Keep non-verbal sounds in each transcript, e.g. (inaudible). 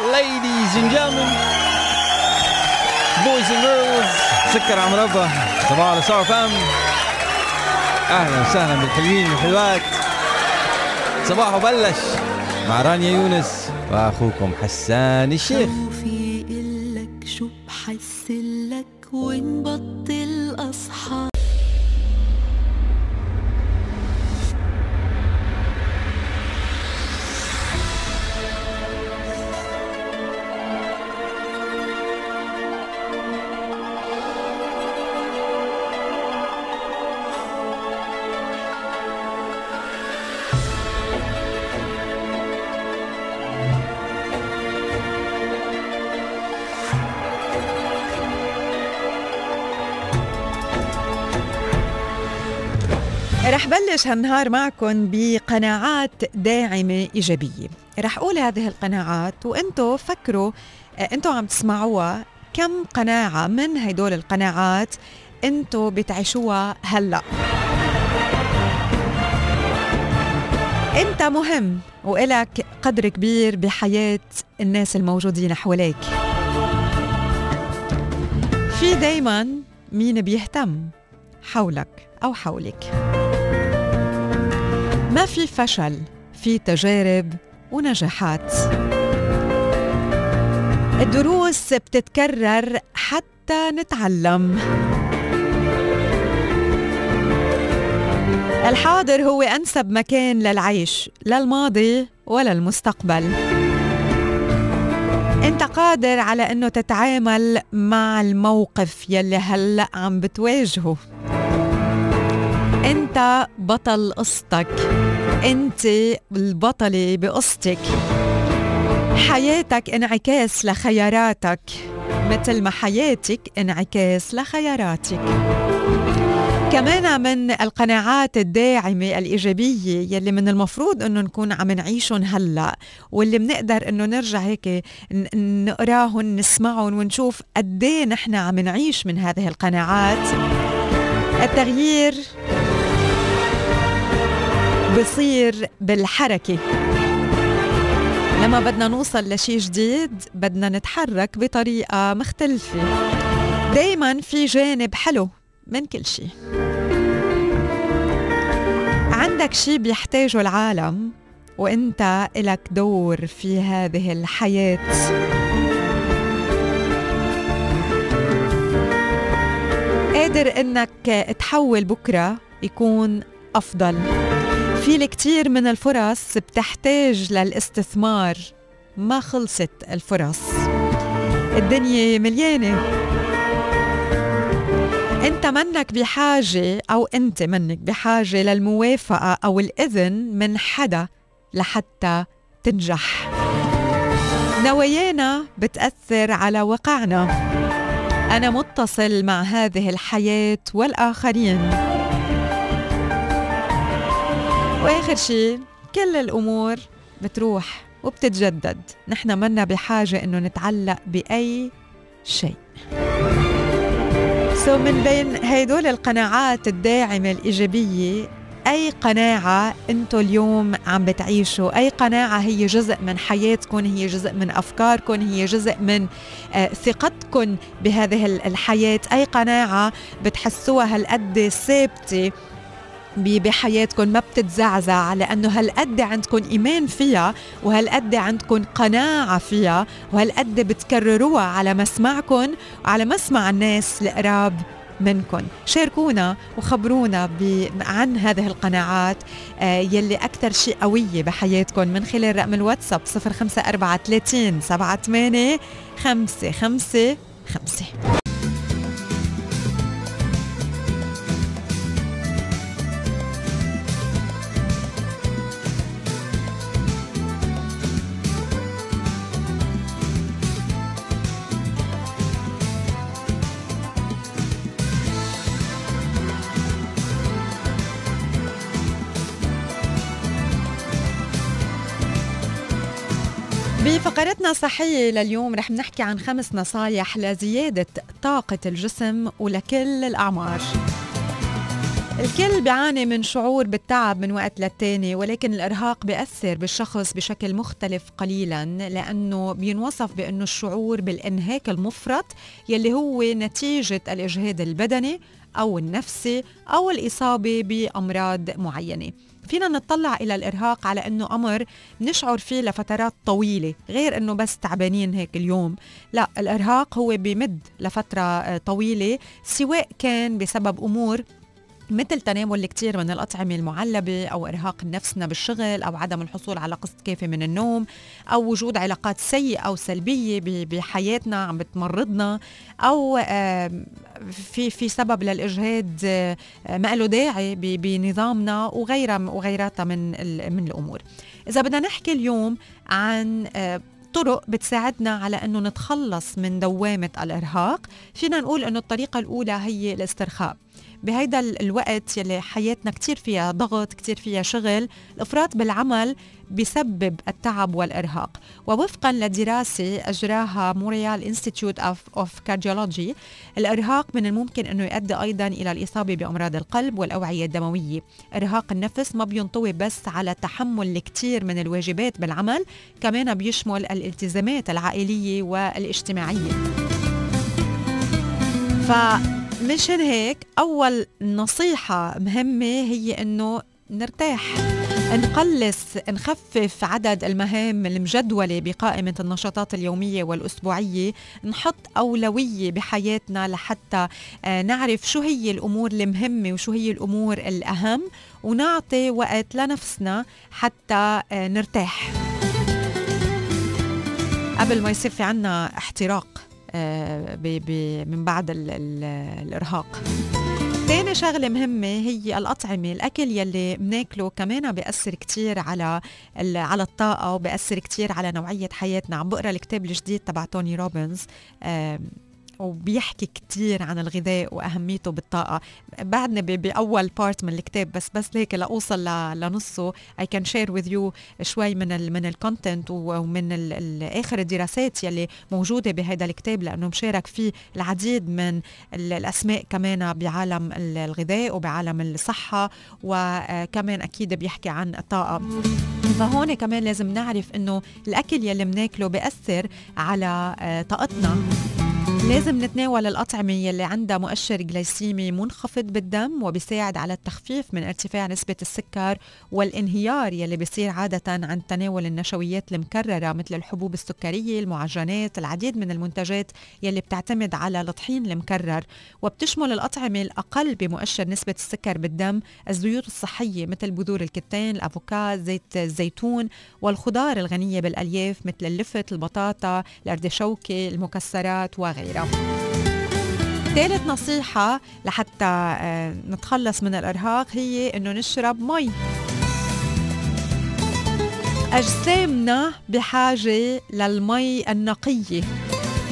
ladies and gentlemen boys and girls سكر عم ربا صباح الخير فام أهلا وسهلا بالحلوين والحلوات. صباحه بلش مع رانيا يونس وأخوكم حسان الشيخ. بلش هالنهار معكم بقناعات داعمة إيجابية. رح أقول هذه القناعات وأنتوا فكروا آه، أنتوا عم تسمعوها كم قناعة من هدول القناعات أنتوا بتعيشوها هلأ. أنت مهم وإلك قدر كبير بحياة الناس الموجودين حواليك. في دايما مين بيهتم حولك أو حولك؟ ما في فشل في تجارب ونجاحات. الدروس بتتكرر حتى نتعلم. الحاضر هو أنسب مكان للعيش لا الماضي ولا المستقبل. أنت قادر على أنه تتعامل مع الموقف يلي هلأ عم بتواجهه. أنت بطل قصتك. أنت البطلة بقصتك حياتك انعكاس لخياراتك. مثل ما حياتك انعكاس لخياراتك. كمان من القناعات الداعمة الإيجابية يلي من المفروض أنه نكون عم نعيشهم هلأ واللي بنقدر أنه نرجع هيك نقراهم نسمعهم ونشوف قديه نحن عم نعيش من هذه القناعات. التغيير بصير بالحركة. لما بدنا نوصل لشي جديد بدنا نتحرك بطريقة مختلفة. دايما في جانب حلو من كل شي. عندك شي بيحتاجه العالم وإنت إلك دور في هذه الحياة. قادر إنك تحول بكرة يكون أفضل. في الكثير من الفرص بتحتاج للاستثمار. ما خلصت الفرص. الدنيا مليانة. انت منك بحاجة أو انت منك بحاجة للموافقة أو الإذن من حدا لحتى تنجح. نوايانا بتأثر على واقعنا أنا متصل مع هذه الحياة والآخرين. وآخر شيء كل الأمور بتروح وبتتجدد. نحن منا بحاجة إنه نتعلق بأي شيء. سو من بين هيدول القناعات الداعمة الإيجابية أي قناعة أنتوا اليوم عم بتعيشوا أي قناعة هي جزء من حياتكم هي جزء من أفكاركم هي جزء من آه، ثقتكم بهذه ال- الحياة؟ أي قناعة بتحسوها هالقد ثابتة بحياتكم ما بتتزعزع لأنه هالقد عندكم إيمان فيها وهالقد عندكم قناعة فيها وهالقد بتكرروها على مسمعكم وعلى مسمع الناس القراب منكم شاركونا وخبرونا. عن هذه القناعات آه يلي أكثر شيء قوية بحياتكم من خلال رقم الواتساب 0534 78 5 5 5 بفقرتنا صحية لليوم رح نحكي عن خمس نصايح لزيادة طاقة الجسم ولكل الأعمار. الكل بيعاني من شعور بالتعب من وقت للتاني ولكن الإرهاق بيأثر بالشخص بشكل مختلف قليلا لأنه بينوصف بأنه الشعور بالإنهاك المفرط يلي هو نتيجة الإجهاد البدني أو النفسي أو الإصابة بأمراض معينة. فينا نطلع إلى الإرهاق على أنه أمر نشعر فيه لفترات طويلة غير أنه بس تعبانين هيك اليوم. لا الإرهاق هو بمد لفترة طويلة سواء كان بسبب أمور مثل تناول الكثير من الأطعمة المعلبة أو إرهاق نفسنا بالشغل أو عدم الحصول على قسط كافي من النوم أو وجود علاقات سيئة أو سلبية بحياتنا عم بتمرضنا أو في في سبب للإجهاد ما له داعي بنظامنا وغيرها وغيراتها من من الأمور. إذا بدنا نحكي اليوم عن طرق بتساعدنا على إنه نتخلص من دوامة الإرهاق فينا نقول إنه الطريقة الأولى هي الاسترخاء. بهيدا الوقت يلي حياتنا كتير فيها ضغط كتير فيها شغل الافراط بالعمل بسبب التعب والإرهاق. ووفقا لدراسة أجراها Montreal Institute of Cardiology الإرهاق من الممكن أنه يؤدي أيضا إلى الإصابة بأمراض القلب والأوعية الدموية. إرهاق النفس ما بينطوي بس على تحمل الكثير من الواجبات بالعمل كمان بيشمل الالتزامات العائلية والاجتماعية. ف مشان هيك أول نصيحة مهمة هي إنه نرتاح نقلص نخفف عدد المهام المجدولة بقائمة النشاطات اليومية والأسبوعية نحط أولوية بحياتنا لحتى آه، نعرف شو هي الأمور المهمة وشو هي الأمور الأهم ونعطي وقت لنفسنا حتى آه، نرتاح. قبل ما يصير في عنا احتراق. من بعد ال ال الإرهاق. تاني شغلة مهمة هي الأطعمة. الأكل يلي بناكله كمان بيأثر كتير على على الطاقة وبيأثر كتير على نوعية حياتنا. عم بقرأ الكتاب الجديد تبع توني روبنز وبيحكي كتير عن الغذاء وأهميته بالطاقة. بعدني بأول part من الكتاب بس بس هيك لأوصل لنصه. I can share with you شوي من ال من ال content ومن ال اخر الدراسات يلي موجودة بهذا الكتاب لأنه مشارك فيه العديد من الأسماء كمان بعالم الغذاء وبعالم الصحة وكمان أكيد بيحكي عن الطاقة. فهون كمان لازم نعرف إنه الأكل يلي بناكله بيأثر على آه، طاقتنا. لازم نتناول الأطعمة يلي عندها مؤشر جلايسيمي منخفض بالدم وبيساعد على التخفيف من ارتفاع نسبة السكر والانهيار يلي بيصير عادة عن تناول النشويات المكررة مثل الحبوب السكرية المعجنات العديد من المنتجات يلي بتعتمد على الطحين المكرر. وبتشمل الأطعمة الأقل بمؤشر نسبة السكر بالدم الزيوت الصحية مثل بذور الكتان الأفوكاد زيت الزيتون والخضار الغنية بالألياف مثل اللفت البطاطا الأردشوكة المكسرات وغيرها. الصغيرة ثالث نصيحة لحتى آه، نتخلص من الإرهاق هي إنه نشرب مي. أجسامنا بحاجة للمي النقية.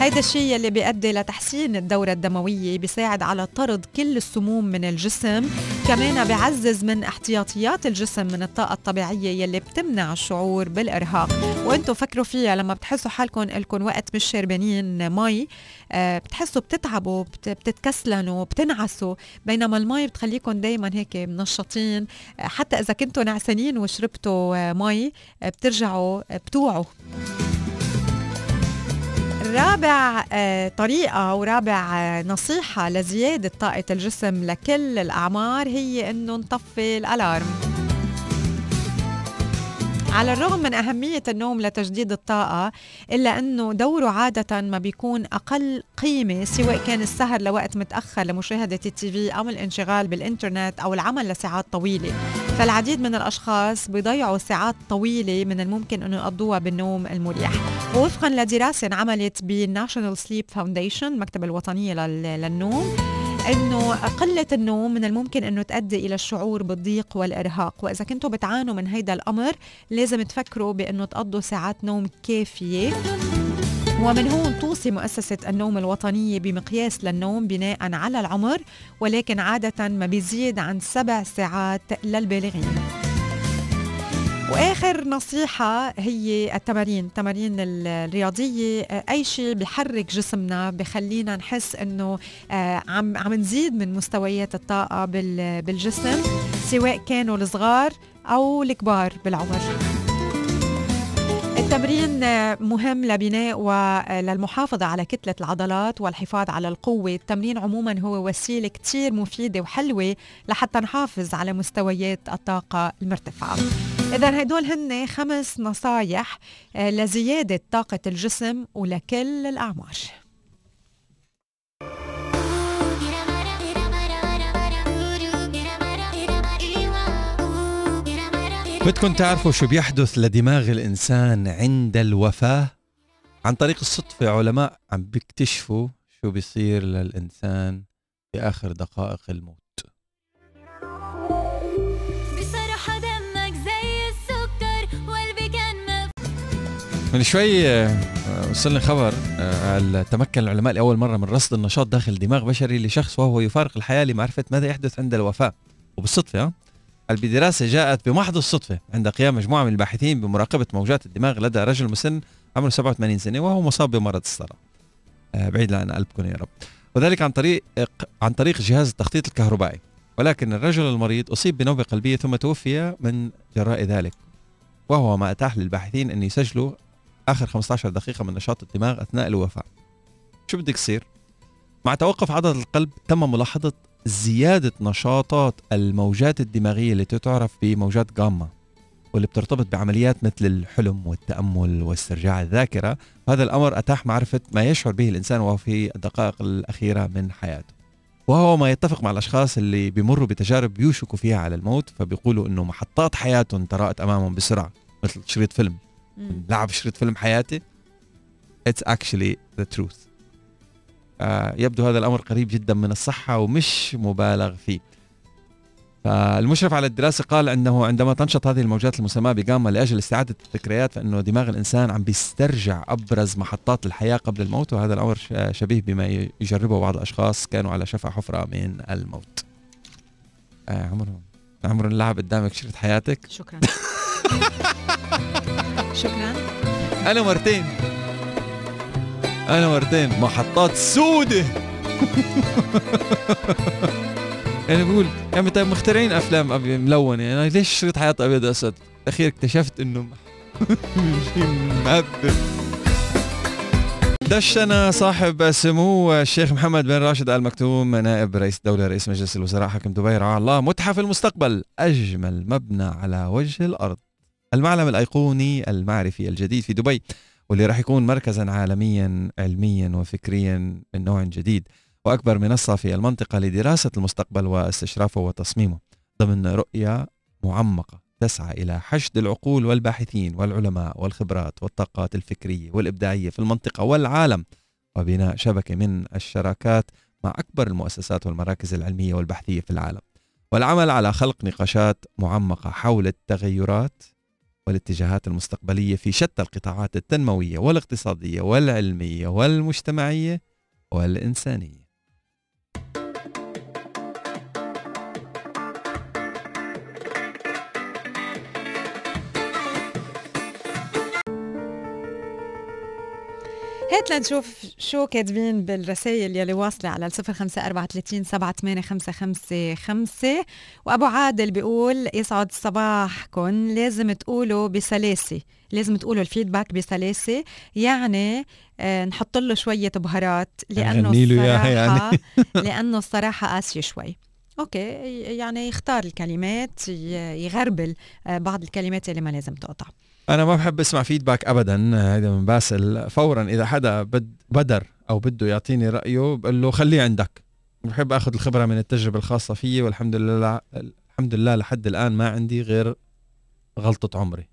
هيدا الشيء اللي بيؤدي لتحسين الدورة الدموية بيساعد على طرد كل السموم من الجسم كمان بيعزز من احتياطيات الجسم من الطاقة الطبيعية يلي بتمنع الشعور بالإرهاق. وأنتم فكروا فيها لما بتحسوا حالكم لكم وقت مش شاربانين مي آه، بتحسوا بتتعبوا بتتكسلنوا بتنعسوا بينما المي بتخليكم دايما هيك منشطين. آه، حتى إذا كنتوا نعسانين وشربتوا آه، مي بترجعوا بتوعوا. رابع آه، طريقة ورابع آه، نصيحة لزيادة طاقة الجسم لكل الأعمار هي إنه نطفي الألارم. على الرغم من أهمية النوم لتجديد الطاقة إلا أنه دوره عادة ما بيكون أقل قيمة سواء كان السهر لوقت متأخر لمشاهدة ال TV أو الانشغال بالإنترنت أو العمل لساعات طويلة. فالعديد من الأشخاص بيضيعوا ساعات طويلة من الممكن أنه يقضوها بالنوم المريح. ووفقا لدراسة انعملت بال National Sleep Foundation المكتبة الوطنية للنوم. إنه قلة النوم من الممكن إنه تؤدي إلى الشعور بالضيق والإرهاق. وإذا كنتوا بتعانوا من هيدا الأمر لازم تفكروا بإنه تقضوا ساعات نوم كافية. ومن هون توصي مؤسسة النوم الوطنية بمقياس للنوم بناء على العمر ولكن عادة ما بيزيد عن سبع ساعات للبالغين. وآخر نصيحة هي التمارين التمارين ال- الرياضية. آه، أي شيء بحرك جسمنا بخلينا نحس إنه آه، عم عم نزيد من مستويات الطاقة بال- بالجسم سواء كانوا الصغار أو الكبار بالعمر. التمرين مهم لبناء وللمحافظة على كتلة العضلات والحفاظ على القوة. التمرين عموما هو وسيلة كتير مفيدة وحلوة لحتى نحافظ على مستويات الطاقة المرتفعة. إذا هدول هن خمس نصايح لزيادة طاقة الجسم ولكل الأعمار. بدكم تعرفوا شو بيحدث لدماغ الإنسان عند الوفاة؟ عن طريق الصدفة علماء عم بيكتشفوا شو بيصير للإنسان في آخر دقائق الموت من شوي آه، وصلني خبر آه، قال تمكن العلماء لأول مرة من رصد النشاط داخل دماغ بشري لشخص وهو يفارق الحياة لمعرفة ماذا يحدث عند الوفاة وبالصدفة آه، قال بدراسة جاءت بمحض الصدفة عند قيام مجموعة من الباحثين بمراقبة موجات الدماغ لدى رجل مسن عمره 87 سنة وهو مصاب بمرض الصرع آه، بعيد عن قلبكم يا رب. وذلك عن طريق عن طريق جهاز التخطيط الكهربائي. ولكن الرجل المريض أصيب بنوبة قلبية ثم توفي من جراء ذلك. وهو ما أتاح للباحثين أن يسجلوا آخر 15 دقيقة من نشاط الدماغ أثناء الوفاة. شو بدك يصير مع توقف عضلة القلب تم ملاحظة زيادة نشاطات الموجات الدماغية التي تعرف بموجات جاما واللي بترتبط بعمليات مثل الحلم والتأمل واسترجاع الذاكرة. هذا الأمر أتاح معرفة ما يشعر به الإنسان وهو في الدقائق الأخيرة من حياته. وهو ما يتفق مع الأشخاص اللي بيمروا بتجارب يوشكوا فيها على الموت فبيقولوا إنه محطات حياتهم تراءت أمامهم بسرعة مثل شريط فيلم. لعب شريط فيلم حياتي؟ It's actually the truth. يبدو هذا الأمر قريب جدا من الصحة ومش مبالغ فيه. فالمشرف على الدراسة قال أنه عندما تنشط هذه الموجات المسماة بجاما لأجل استعادة الذكريات فإنه دماغ الإنسان عم بيسترجع أبرز محطات الحياة قبل الموت وهذا الأمر ش- شبيه بما يجربه بعض الأشخاص كانوا على شفا حفرة من الموت. آه عمرو عمرو نلعب قدامك شريط حياتك. شكرا. (laughs) شكرا. أنا مرتين. أنا مرتين. محطات سودة. (laughs) يعني بقول يا عمي طيب مخترعين أفلام أبي ملونة. يعني ليش شريط حياة أبيض وأسود؟ الاخير اكتشفت إنه (laughs) شيء مهبب دشنا صاحب سمو الشيخ محمد بن راشد ال مكتوم نائب رئيس الدولة رئيس مجلس الوزراء حاكم دبي. رعاه الله. متحف المستقبل. أجمل مبنى على وجه الأرض. المعلم الأيقوني المعرفي الجديد في دبي. واللي راح يكون مركزا عالميا علميا وفكريا من نوع جديد وأكبر منصة في المنطقة لدراسة المستقبل واستشرافه وتصميمه. ضمن رؤية معمقة تسعى إلى حشد العقول والباحثين والعلماء والخبرات والطاقات الفكرية والإبداعية في المنطقة والعالم وبناء شبكة من الشراكات مع أكبر المؤسسات والمراكز العلمية والبحثية في العالم. والعمل على خلق نقاشات معمقة حول التغيرات والاتجاهات المستقبلية في شتى القطاعات التنموية والاقتصادية والعلمية والمجتمعية والإنسانية. هات لنشوف شو كاتبين بالرسائل يلي واصلة على الصفر خمسة أربعة ثلاثين سبعة ثمانية خمسة خمسة خمسة. وأبو عادل بيقول يسعد صباحكم لازم تقولوا بسلاسة. لازم تقولوا ال feedback بسلاسة. يعني آه نحط له شوية بهارات لأنه الصراحة يعني. (laughs) لأنه الصراحة قاسية شوي. okay يعني يختار الكلمات يغربل آه، بعض الكلمات اللي ما لازم تقطع. أنا ما بحب أسمع feedback أبدا هذا من باسل. فورا إذا حدا بد بدر أو بده يعطيني رأيه بقول له خليه عندك. بحب أخذ الخبرة من التجربة الخاصة فيي والحمد لله الحمد لله لحد الآن ما عندي غير غلطة عمري.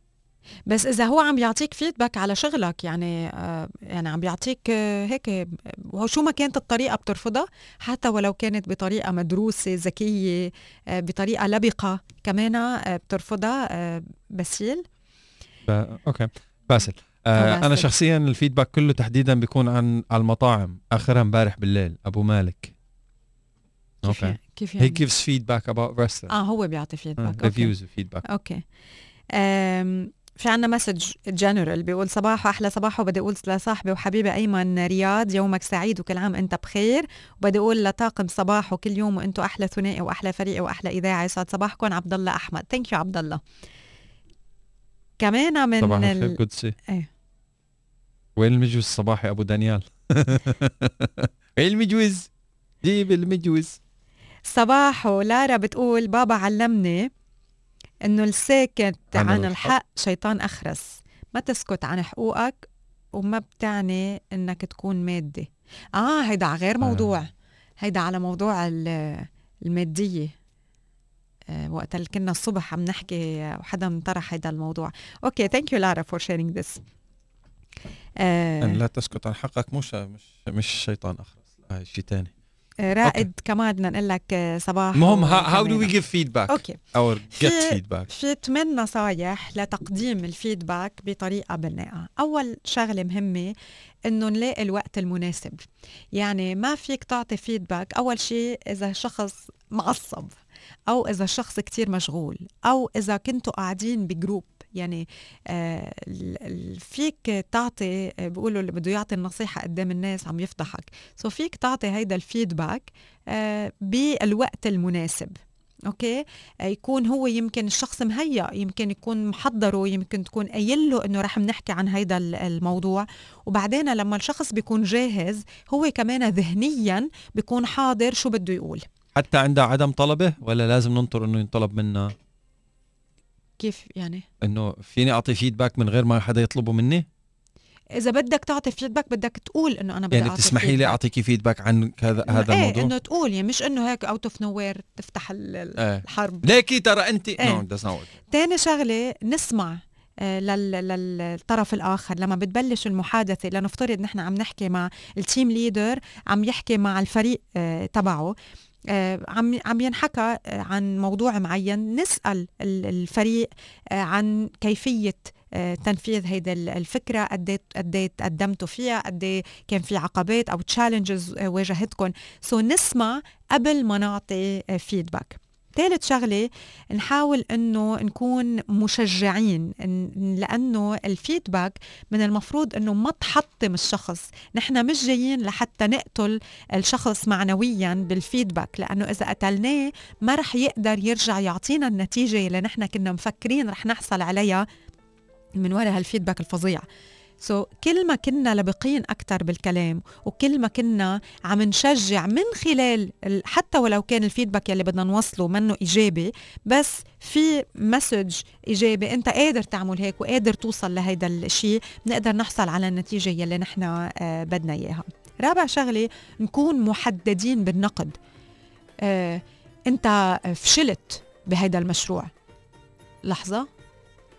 بس إذا هو عم بيعطيك feedback على شغلك يعني آه، يعني عم بيعطيك آه، هيك وهو شو ما كانت الطريقة بترفضها حتى ولو كانت بطريقة مدروسة ذكية آه، بطريقة لبقة كمان آه، بترفضها آه، باسل. ب... okay باسل. آه باسل. شخصيا ال feedback كله تحديدا بيكون عن على المطاعم. آخرها امبارح بالليل. أبو مالك. كيف okay. يعني- كيف he يعني؟ gives feedback about restaurant آه هو بيعطي feedback okay. reviews و feedback okay. في عنا message general بيقول صباح أحلى صباح وبدي أقول لصاحبي وحبيبي أيمن رياض يومك سعيد وكل عام انت بخير. وبدي أقول لطاقم صباح وكل يوم وأنتم أحلى ثنائي وأحلى فريق وأحلى إذاعة يسعد صباحكم عبد الله أحمد. thank you عبد الله كمان من صباح ال- الخير قدسي إيه. وين المجوز الصباحي أبو دانيال. (laughs) وين المجوز جيب المجوز صباح ولارا بتقول بابا علمني إنه الساكت عن عن, الحق. الحق شيطان أخرس. ما تسكت عن حقوقك وما بتعني إنك تكون مادي. آه هيدا على غير موضوع. آه. هيدا على موضوع ال- المادية. آه، وقت اللي كنا الصبح عم نحكي آه، وحدا طرح هيدا الموضوع. okay thank you لارا for sharing this أن لا تسكت عن حقك مش مش مش شيطان اخرس لا هاي شيء ثاني رائد كمان بدنا نقول لك آه، صباح المهم how do. we give feedback okay or get feed- feedback في ثمان نصايح لتقديم ال feedback بطريقة بناءة. أول شغلة مهمة إنه نلاقي الوقت المناسب. يعني ما فيك تعطي feedback أول شيء إذا شخص معصب أو إذا شخص كتير مشغول أو إذا كنتوا قاعدين ب group. يعني آه فيك تعطي آه، بيقولوا اللي بده يعطي النصيحة قدام الناس عم يفضحك. so فيك تعطي هيدا ال feedback آه بالوقت المناسب. okay؟ يكون هو يمكن الشخص مهيأ يمكن يكون محضره يمكن تكون قايل له إنه رح نحكي عن هيدا ال- الموضوع. وبعدين لما الشخص بيكون جاهز هو كمان ذهنيا بيكون حاضر شو بده يقول. حتى عندها عدم طلبه ولا لازم ننطر إنه ينطلب منا؟ كيف يعني؟ إنه فيني أعطي feedback من غير ما حدا يطلبه مني؟ إذا بدك تعطي feedback بدك تقول إنه أنا بدي يعني بتسمحي لي. أعطيكي feedback عن هذا هذا إيه الموضوع؟ إنه تقول يعني مش إنه هيك out of nowhere تفتح ال- ال- إيه. الحرب. ليكي ترى انت؟ إيه. no that's not تاني شغلة نسمع للطرف الآخر. لما بتبلش المحادثة لنفترض نحن عم نحكي مع ال team leader عم يحكي مع الفريق آه، تبعه آه، عم عم ينحكى آه، عن موضوع معين. نسأل ال- الفريق آه، عن كيفية آه، تنفيذ هيدا ال- الفكرة. قد إيه- قد إيه تقدمتوا فيها؟ قد إيه كان في عقبات أو challenges واجهتكم so نسمع قبل ما نعطي feedback ثالث شغلة نحاول إنه نكون مشجعين لأنه ال feedback من المفروض إنه ما تحطم الشخص. نحن مش جايين لحتى نقتل الشخص معنويا بال feedback لأنه إذا قتلناه ما رح يقدر يرجع يعطينا النتيجة اللي نحن كنا مفكرين رح نحصل عليها من وراء هال feedback الفظيع. so so, كل ما كنا لبقين أكثر بالكلام وكل ما كنا عم نشجع من خلال ال- حتى ولو كان ال feedback يلي بدنا نوصله منه إيجابي بس في message إيجابي أنت قادر تعمل هيك وقادر توصل لهيدا الشيء بنقدر نحصل على النتيجة يلي نحن آه، بدنا إياها. رابع شغلة نكون محددين بالنقد. آه، أنت فشلت بهيدا المشروع. لحظة.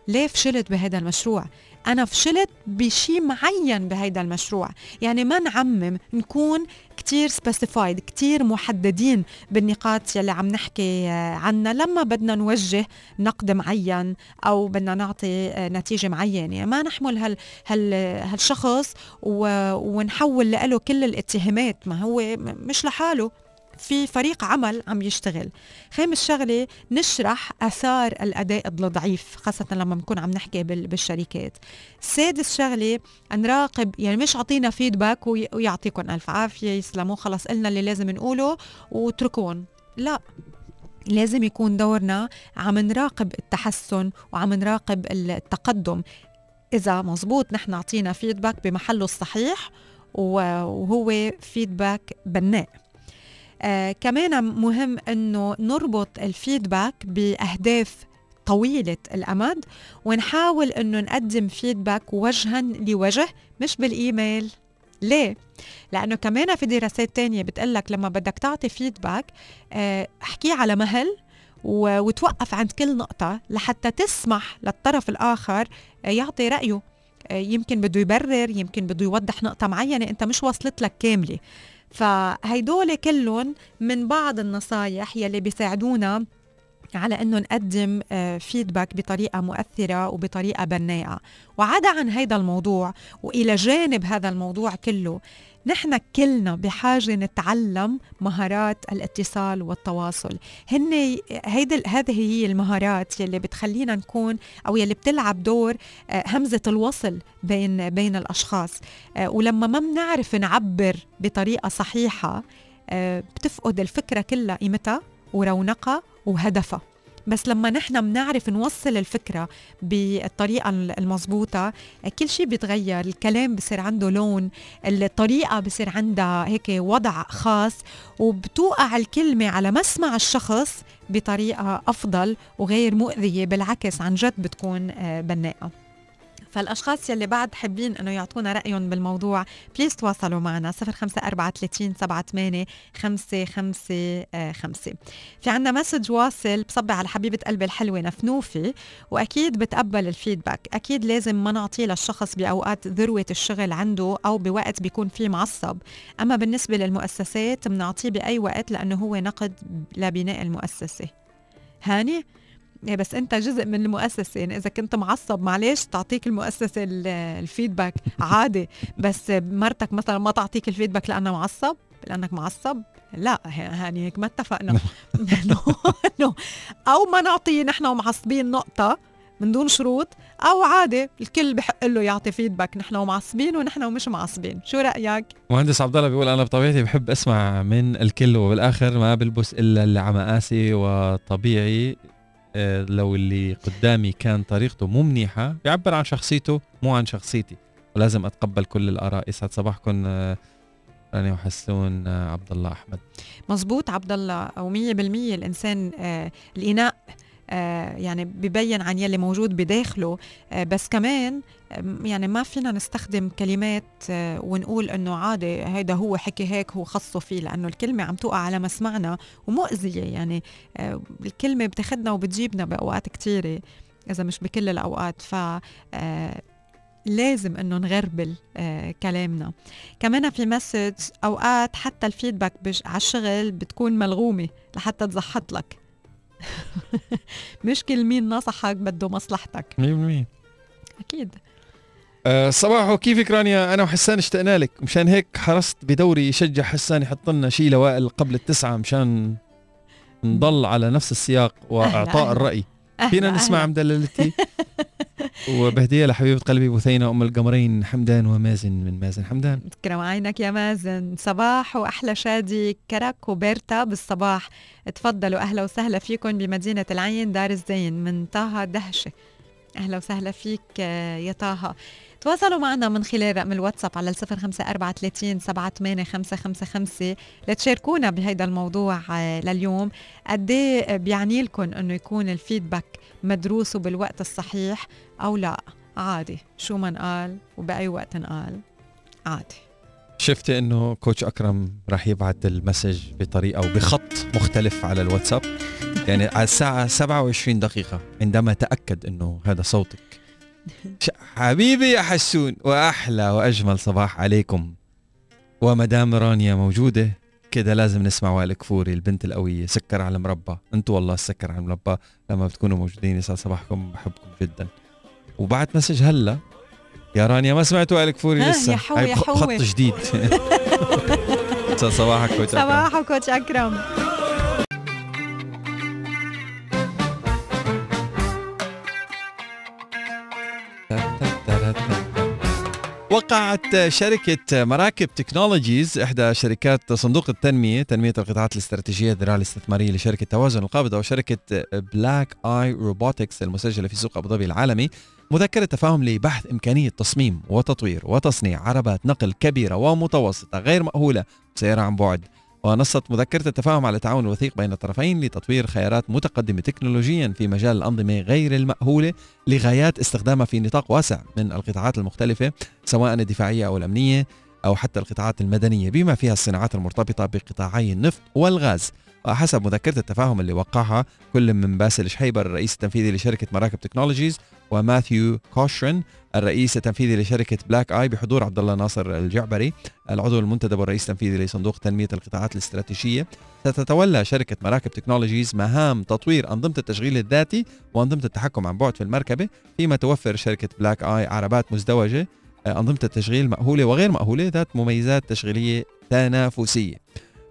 ليه فشلت بهذا المشروع؟ أنا فشلت بشي معين بهيدا المشروع. يعني ما نعمم نكون كتير سبيسيفايد كتير محددين بالنقاط يلي عم نحكي آه، عنها. لما بدنا نوجه نقد معين أو بدنا نعطي آه، نتيجة معينة. يعني ما نحمل هال هال هالشخص ونحول له كل الاتهامات. ما هو مش لحاله. في فريق عمل عم يشتغل. خامس شغلة نشرح أثار الأداء الضعيف خاصة لما بنكون عم نحكي بال- بالشركات. سادس شغلة نراقب يعني مش عطينا فيدباك وي- ويعطيكم ألف عافية يسلموا خلص قلنا اللي لازم نقوله واتركون لا لازم يكون دورنا عم نراقب التحسن وعم نراقب التقدم. إذا مزبوط نحن عطينا فيدباك بمحله الصحيح وهو فيدباك بناء. آه كمان مهم إنه نربط الفيدباك بأهداف طويلة الأمد ونحاول أنه نقدم فيدباك وجها لوجه مش بالإيميل. ليه؟ لأنه كمان في دراسات تانية بتقلك لما بدك تعطي فيدباك آه، احكيه على مهل وتوقف عند كل نقطة لحتى تسمح للطرف الآخر آه، يعطي رأيه. آه، يمكن بده يبرر يمكن بده يوضح نقطة معينة أنت مش وصلت لك كاملة. فهيدول كلهم من بعض النصايح يلي بيساعدونا على إنه نقدم فيدباك بطريقة مؤثرة وبطريقة بناءة. وعدا عن هذا الموضوع وإلى جانب هذا الموضوع كله نحن كلنا بحاجة نتعلم مهارات الاتصال والتواصل. هن هذه هي المهارات يلي بتخلينا نكون أو يلي بتلعب دور آه، همزة الوصل بين بين الأشخاص. آه، ولما ما بنعرف نعبر بطريقة صحيحة آه، بتفقد الفكرة كلها قيمتها ورونقها وهدفها. بس لما نحن بنعرف نوصل الفكرة بالطريقة المضبوطة كل شيء بيتغير الكلام بصير عنده لون الطريقة بصير عندها هيك وضع خاص وبتوقع الكلمة على مسمع الشخص بطريقة أفضل وغير مؤذية بالعكس عن جد بتكون آه، بناءة. فالأشخاص يلي بعد حابين إنه يعطونا رأيهم بالموضوع بليز تواصلوا معنا 054 78 555 في عنا message واصل بصبي على حبيبة قلبي الحلوة نفنوفي وأكيد بتقبل ال feedback. أكيد لازم ما نعطيه للشخص بأوقات ذروة الشغل عنده أو بوقت بيكون فيه معصب. أما بالنسبة للمؤسسات بنعطيه بأي وقت لأنه هو نقد لبناء المؤسسة. هاني؟ بس أنت جزء من المؤسسة. يعني إذا كنت معصب معلش تعطيك المؤسسة ال feedback عادي بس مرتك مثلا ما تعطيك الفيدباك لانها معصب؟ لأنك معصب؟ لا يعني هيك ما اتفقنا. (laughs) (laughs) أو ما نعطيه نحن ومعصبين نقطة من دون شروط أو عادي الكل بحق له يعطي فيدباك. نحن ومعصبين ونحن ومش معصبين. شو رأيك؟ مهندس عبد الله بيقول أنا بطبيعتي بحب أسمع من الكل وبالآخر ما بلبس إلا اللي على مقاسي وطبيعي. لو اللي قدامي كان طريقته مو منيحة بيعبر عن شخصيته مو عن شخصيتي. ولازم أتقبل كل الآراء. يسعد صباحكم آه، راني وحسون آه، عبد الله أحمد. مزبوط عبد الله. أو مية بالمية الإنسان الإناء آه، يعني ببين عن يلي موجود بداخله. آه، بس كمان يعني ما فينا نستخدم كلمات آه، ونقول إنه عادي هيدا هو حكي هيك هو خصه فيه لأنه الكلمة عم توقع على مسمعنا ومؤذية. يعني الكلمة بتاخدنا وبتجيبنا بأوقات كثيره إذا مش بكل الأوقات. ف لازم إنه نغربل آه كلامنا. كمان في مسج أوقات حتى الفيدباك على الشغل بتكون ملغومة لحتى تزحط لك. (laughs) مش كل مين نصحك بده مصلحتك. 100% أكيد. أه صباحو كيفك رانيا؟ أنا وحسان اشتقنا لك. مشان هيك حرصت بدوري يشجع حسان يحط لنا شيء لوائل قبل التسعة مشان نضل على نفس السياق وإعطاء أهلا الراي فينا نسمع مدللتي؟ (laughs) وبهدية لحبيبة قلبي بثينه أم القمرين حمدان ومازن من مازن. حمدان. تكرم عينك يا مازن. صباح وأحلى شادي. كرك وبيرتا بالصباح. تفضلوا أهلا وسهلا فيكم بمدينة العين دار الزين من طه دهشه أهلا وسهلا فيك يا طه. تواصلوا معنا من خلال رقم الواتساب على الصفر خمسة أربعة ثلاثين سبعة ثمانية خمسة خمسة خمسة. لتشاركونا بهيدا الموضوع آه، لليوم. قد إيه بيعني لكم إنه يكون الفيدباك مدروس وبالوقت الصحيح أو لا. عادي. شو ما انقال وبأي وقت انقال عادي. شفتي إنه كوتش أكرم راح يبعث المسج بطريقة وبخط مختلف على الواتساب؟ يعني على الساعة 27 دقيقة عندما تأكد إنه هذا صوتك. (laughs) حبيبي يا حسون وأحلى وأجمل صباح عليكم. ومدام رانيا موجودة؟ كده لازم نسمع وائل كفوري البنت القوية سكر على المربى أنتوا والله السكر على المربى لما بتكونوا موجودين. يسعد صباحكم بحبكم جدا. وبعد message هلا يا رانيا ما سمعتوا وائل كفوري لسه؟ يا حوي يا حوي. خط جديد (laughs) صباحك (laughs) coach أكرم. صباحك coach أكرم. وقعت شركة مراكب تكنولوجيز إحدى شركات صندوق التنمية تنمية القطاعات الاستراتيجية الذراع الاستثمارية لشركة توازن القابضة وشركة بلاك آي روبوتكس المسجلة في سوق أبو ظبي العالمي مذكرة تفاهم لبحث إمكانية تصميم وتطوير وتصنيع عربات نقل كبيرة ومتوسطة غير مأهولة. سيارة عن بعد. ونصت مذكرة التفاهم على تعاون وثيق بين الطرفين لتطوير خيارات متقدمة تكنولوجيا في مجال الأنظمة غير المأهولة لغايات استخدامها في نطاق واسع من القطاعات المختلفة سواء الدفاعية أو الأمنية أو حتى القطاعات المدنية بما فيها الصناعات المرتبطة بقطاعي النفط والغاز. وحسب مذكرة التفاهم اللي وقعها كل من باسل شحيبر الرئيس التنفيذي لشركة مراكب تكنولوجيز وماثيو كوشرن الرئيس التنفيذي لشركة بلاك آي بحضور عبد الله ناصر الجعبري العضو المنتدب والرئيس التنفيذي لصندوق تنمية القطاعات الاستراتيجية. ستتولى شركة مراكب تكنولوجيز مهام تطوير أنظمة التشغيل الذاتي وأنظمة التحكم عن بعد في المركبة فيما توفر شركة بلاك آي عربات مزدوجة أنظمة التشغيل مأهولة وغير مأهولة ذات مميزات تشغيلية تنافسية.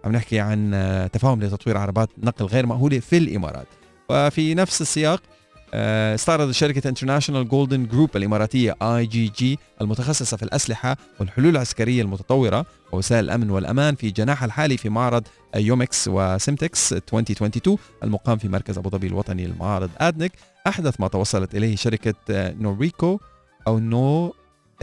عم نحكي عن آه، تفاهم لتطوير عربات نقل غير مأهولة في الإمارات. وفي نفس السياق آه، استعرضت شركة International Golden Group الإماراتية IGG المتخصصة في الأسلحة والحلول العسكرية المتطورة ووسائل الأمن والأمان في جناحها الحالي في معرض يومكس وسيمتكس 2022 المقام في مركز أبو ظبي الوطني للمعارض أدنيك. أحدث ما توصلت إليه شركة آه، نوريكو أو نو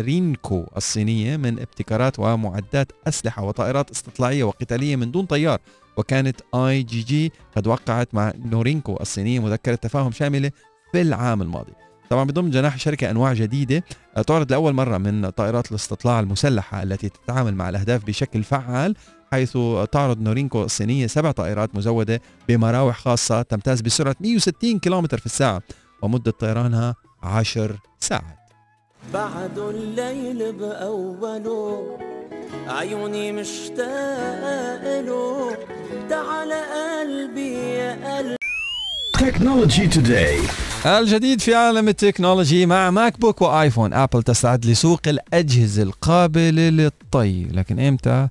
رينكو الصينية من ابتكارات ومعدات أسلحة وطائرات استطلاعية وقتالية من دون طيار وكانت IGG قد وقعت مع نورينكو الصينية مذكرة تفاهم شاملة في العام الماضي. طبعا بضم جناح الشركة أنواع جديدة آه، تعرض لأول مرة من طائرات الاستطلاع المسلحة التي تتعامل مع الأهداف بشكل فعال حيث تعرض نورينكو الصينية سبع طائرات مزودة بمراوح خاصة تمتاز بسرعة 160 كم في الساعة ومدة طيرانها 10 ساعات. بعد الليل بأوله. عيوني مشتاق له تعال قلبي يا قلبي. Technology Today. الجديد في عالم التكنولوجي. MacBook و iPhone Apple تستعد لسوق الأجهزة القابلة للطي. لكن إمتى؟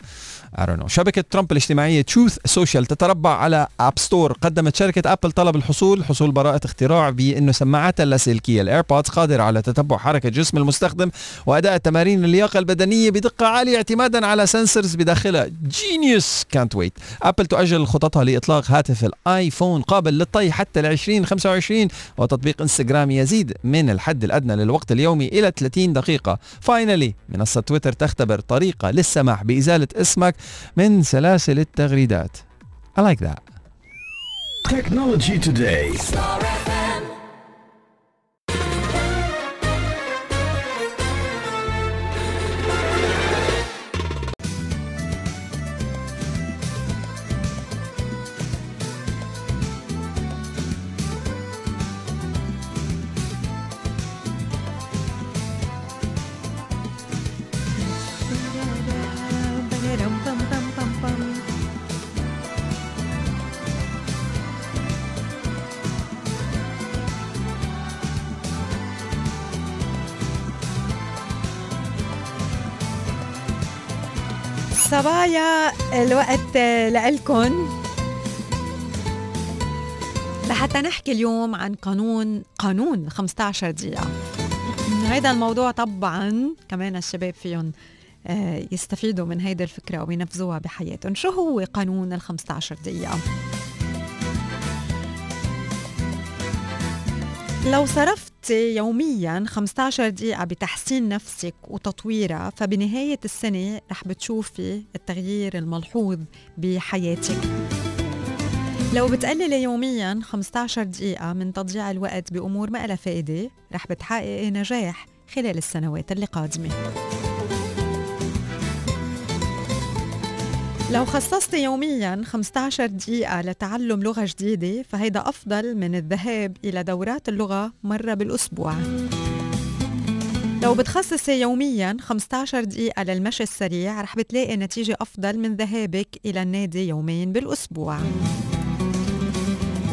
I don't know. شبكة ترامب الاجتماعية Truth Social تتربع على App Store قدمت شركة Apple طلب الحصول حصول براءة اختراع بأنه سماعاتها اللاسلكية. ال AirPods قادرة على تتبع حركة جسم المستخدم وأداء تمارين اللياقة البدنية بدقة عالية اعتمادا على sensors بداخلها. جينيوس كانت ويت Apple تؤجل خططها لإطلاق هاتف ال iPhone قابل للطي حتى ل 2025 وتطبيق إنستغرام يزيد من الحد الأدنى للوقت اليومي إلى 30 دقيقة. finally منصة تويتر تختبر طريقة للسماح بإزالة اسمك من سلاسل التغريدات I like that Technology Today. صبايا الوقت لإلكن. لحتى نحكي اليوم عن قانون قانون 15 دقيقة. هذا الموضوع طبعا كمان الشباب فيهم آه، يستفيدوا من هيدي الفكرة وينفذوها بحياتهم. شو هو قانون ال 15 دقيقة؟ لو صرفت يوميا 15 دقيقة بتحسين نفسك وتطويرها فبنهاية السنة رح بتشوفي التغيير الملحوظ بحياتك. لو بتقللي يوميا 15 دقيقة من تضييع الوقت بأمور ما لها فائدة رح بتحققي نجاح خلال السنوات اللي قادمة. لو خصصت يوميا 15 دقيقة لتعلم لغة جديدة فهيدا أفضل من الذهاب إلى دورات اللغة مرة بالأسبوع. لو بتخصصي يوميا 15 دقيقة للمشي السريع رح بتلاقي نتيجة أفضل من ذهابك إلى النادي يومين بالأسبوع.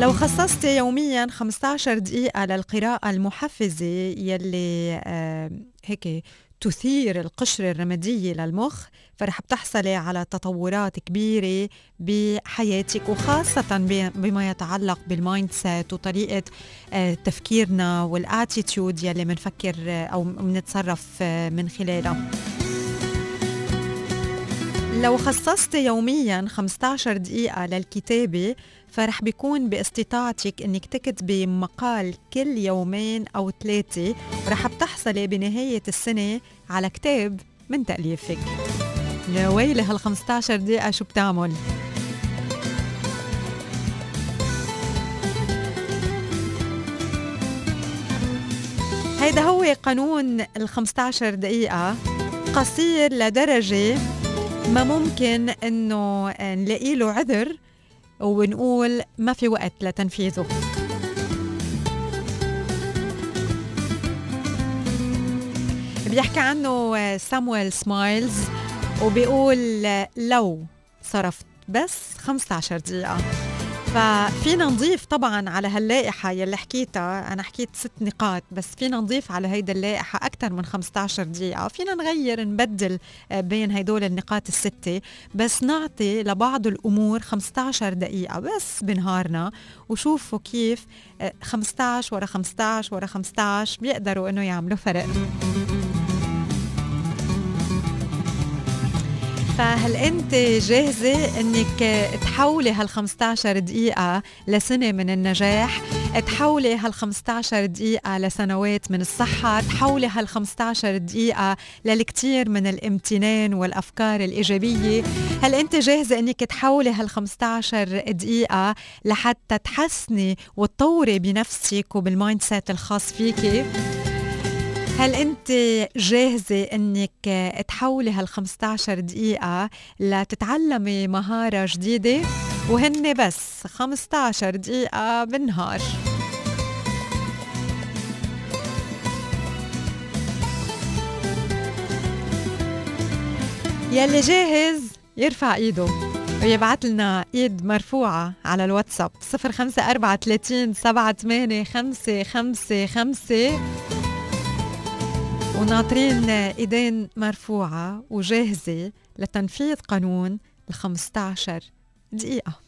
لو خصصت يوميا 15 دقيقة للقراءة المحفزة يلي آه هيك تثير القشرة الرمادية للمخ فرح بتحصلي على تطورات كبيرة بحياتك وخاصة بما يتعلق بال mindset وطريقة آه، تفكيرنا وال attitude يلي بنفكر آه، أو بنتصرف آه، من خلالها. لو خصصت يوميا 15 دقيقة للكتابة فرح بيكون باستطاعتك إنك تكتبي مقال كل يومين أو ثلاثة ورح بتحصلي بنهاية السنة على كتاب من تأليفك يا ويلي هال 15 دقيقة شو بتعمل؟ هيدا هو قانون ال 15 دقيقة قصير لدرجة ما ممكن إنه نلاقي له عذر ونقول ما في وقت لتنفيذه. بيحكي عنه سامويل سمايلز وبيقول لو صرفت بس 15 دقيقة. ففينا نضيف طبعا على هاللائحة يلي حكيتها. أنا حكيت ست نقاط بس فينا نضيف على هيدا اللائحة أكثر من 15 دقيقة. فينا نغير نبدل آه، بين هدول النقاط الستة. بس نعطي لبعض الأمور 15 دقيقة بس بنهارنا وشوفوا كيف 15 آه، ورا 15 ورا 15 بيقدروا إنه يعملوا فرق. فهل أنت جاهزة إنك تحولي هال 15 دقيقة لسنة من النجاح؟ تحولي هال 15 دقيقة لسنوات من الصحة؟ تحولي هال 15 دقيقة للكثير من الامتنان والأفكار الإيجابية؟ هل أنت جاهزة إنك تحولي هال 15 دقيقة لحتى تحسني وتطوري بنفسك وبال mindset الخاص فيكي؟ هل أنت جاهزة إنك تحولي هال 15 دقيقة لتتعلمي مهارة جديدة؟ وهن بس 15 دقيقة بالنهار. يلي جاهز يرفع إيده ويبعت لنا إيد مرفوعة على الواتساب 054 30 78 555 وناطرين إيدين مرفوعة وجاهزة لتنفيذ قانون ال 15 دقيقة.